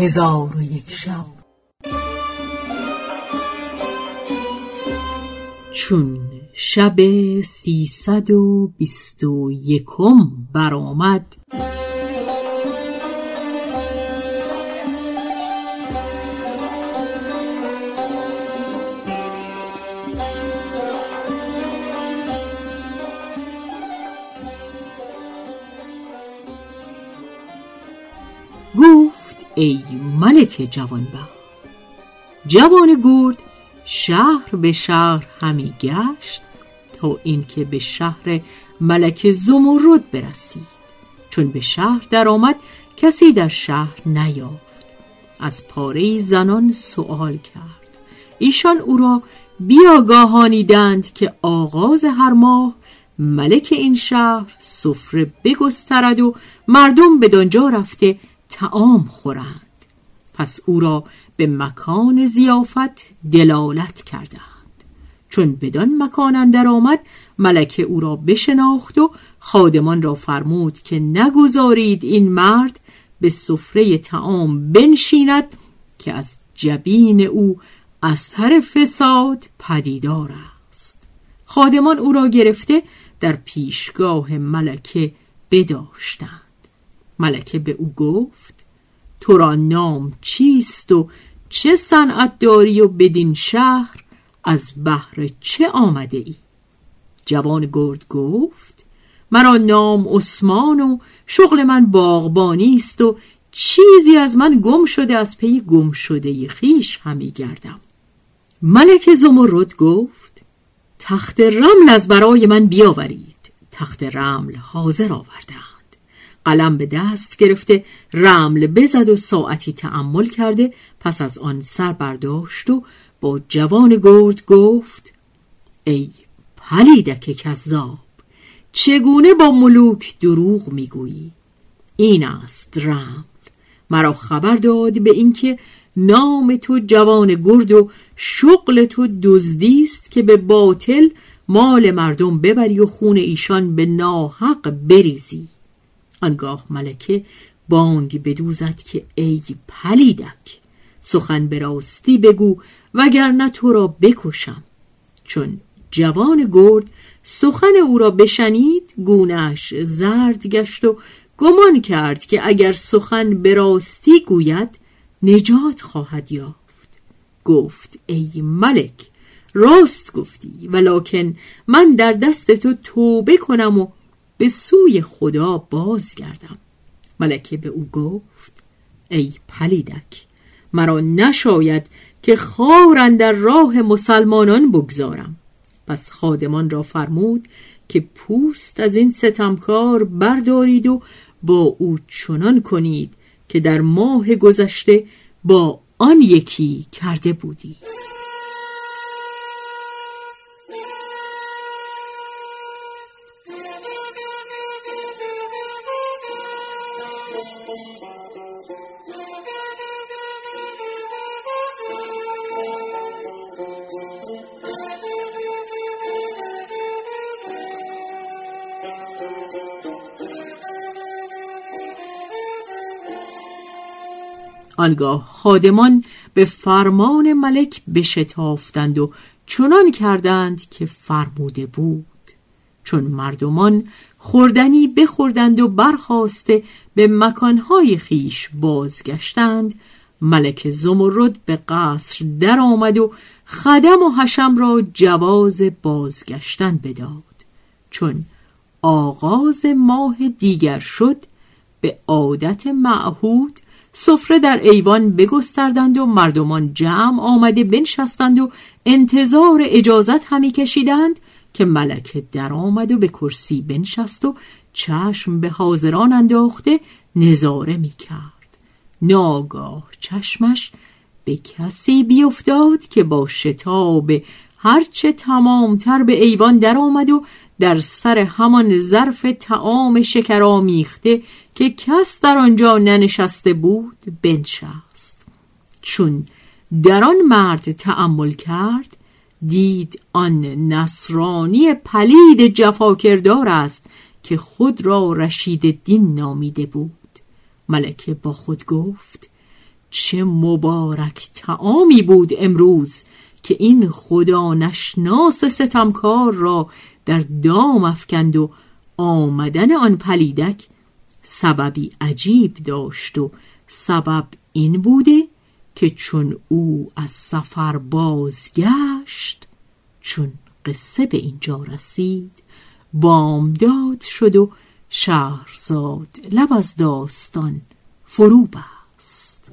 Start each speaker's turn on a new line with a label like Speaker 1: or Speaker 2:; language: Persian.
Speaker 1: هزار و یک شب.
Speaker 2: چون شب سیصد و بیست و یکم برآمد ای ملک جوانبخت. جوان گرد شهر به شهر همی گشت تا اینکه به شهر ملک زمرد برسید. چون به شهر درآمد کسی در شهر نیافت. از پاره زنان سؤال کرد. ایشان او را بیاگاهانیدند که آغاز هر ماه ملک این شهر سفره بگسترد و مردم به دانجا رفته تعام خورند پس او را به مکان زیافت دلالت کردند. چون بدان مکان اندر آمد ملکه او را بشناخت و خادمان را فرمود که نگذارید این مرد به سفره تعام بنشیند که از جبین او اثر فساد پدیدار است. خادمان او را گرفته در پیشگاه ملکه بداشتند. ملکه به او گفت تو را نام چیست و چه صنعت داری و بدین شهر؟ از بهر چه آمده ای؟ جوان گرد گفت مرا نام عثمان و شغل من باغبانی است و چیزی از من گم شده از پی گم شده خیش همی گردم. ملک زمرد گفت تخت رمل از برای من بیاورید. تخت رمل حاضر آوردم. قلم به دست گرفته رمل بزد و ساعتی تعمل کرده پس از آن سر برداشت و با جوان گرد گفت ای پلیدک کذاب چگونه با ملوک دروغ می‌گویی؟ این است رمل. مرا خبر داد به اینکه نام تو جوان گرد و شغل تو دزدی است که به باطل مال مردم ببری و خون ایشان به ناحق بریزی. آنگاه ملکه بانگ بدوزد که ای پلیدک سخن به راستی بگو وگرنه تو را بکشم. چون جوان گرد سخن او را بشنید گونهش زرد گشت و گمان کرد که اگر سخن به راستی گوید نجات خواهد یافت. گفت ای ملک راست گفتی ولکن من در دست تو توبه کنم و به سوی خدا بازگردم. ملکه به او گفت ای پلیدک مرا نشاید که خار در راه مسلمانان بگذارم. پس خادمان را فرمود که پوست از این ستمکار بردارید و با او چنان کنید که در ماه گذشته با آن یکی کرده بودی آنگاه خادمان به فرمان ملک بشتافتند و چنان کردند که فرموده بود. چون مردمان خوردنی بخوردند و برخواسته به مکانهای خیش بازگشتند ملک زمرد به قصر در آمد و خدم و حشم را جواز بازگشتن بداد. چون آغاز ماه دیگر شد به عادت معهود سفره در ایوان بگستردند و مردمان جمع آمده بنشستند و انتظار اجازت همی کشیدند که ملکه در آمد و به کرسی بنشست و چشم به حاضران انداخته نظاره می کرد. ناگاه چشمش به کسی بیفتاد که با شتاب هرچه تمامتر به ایوان در آمد و در سر همان ظرف تعام شکرامیخته که کس در آنجا ننشسته بود بنشست. چون در آن مرد تأمل کرد دید آن نصرانی پلید جفاکردار است که خود را رشید دین نامیده بود. ملکه با خود گفت چه مبارک تعامی بود امروز که این خدا نشناس ستمکار را در دام افکند و آمدن آن پلیدک سببی عجیب داشت و سبب این بوده که چون او از سفر بازگشت چون قصه به اینجا رسید بامداد شد و شهرزاد لب از داستان فرو بست.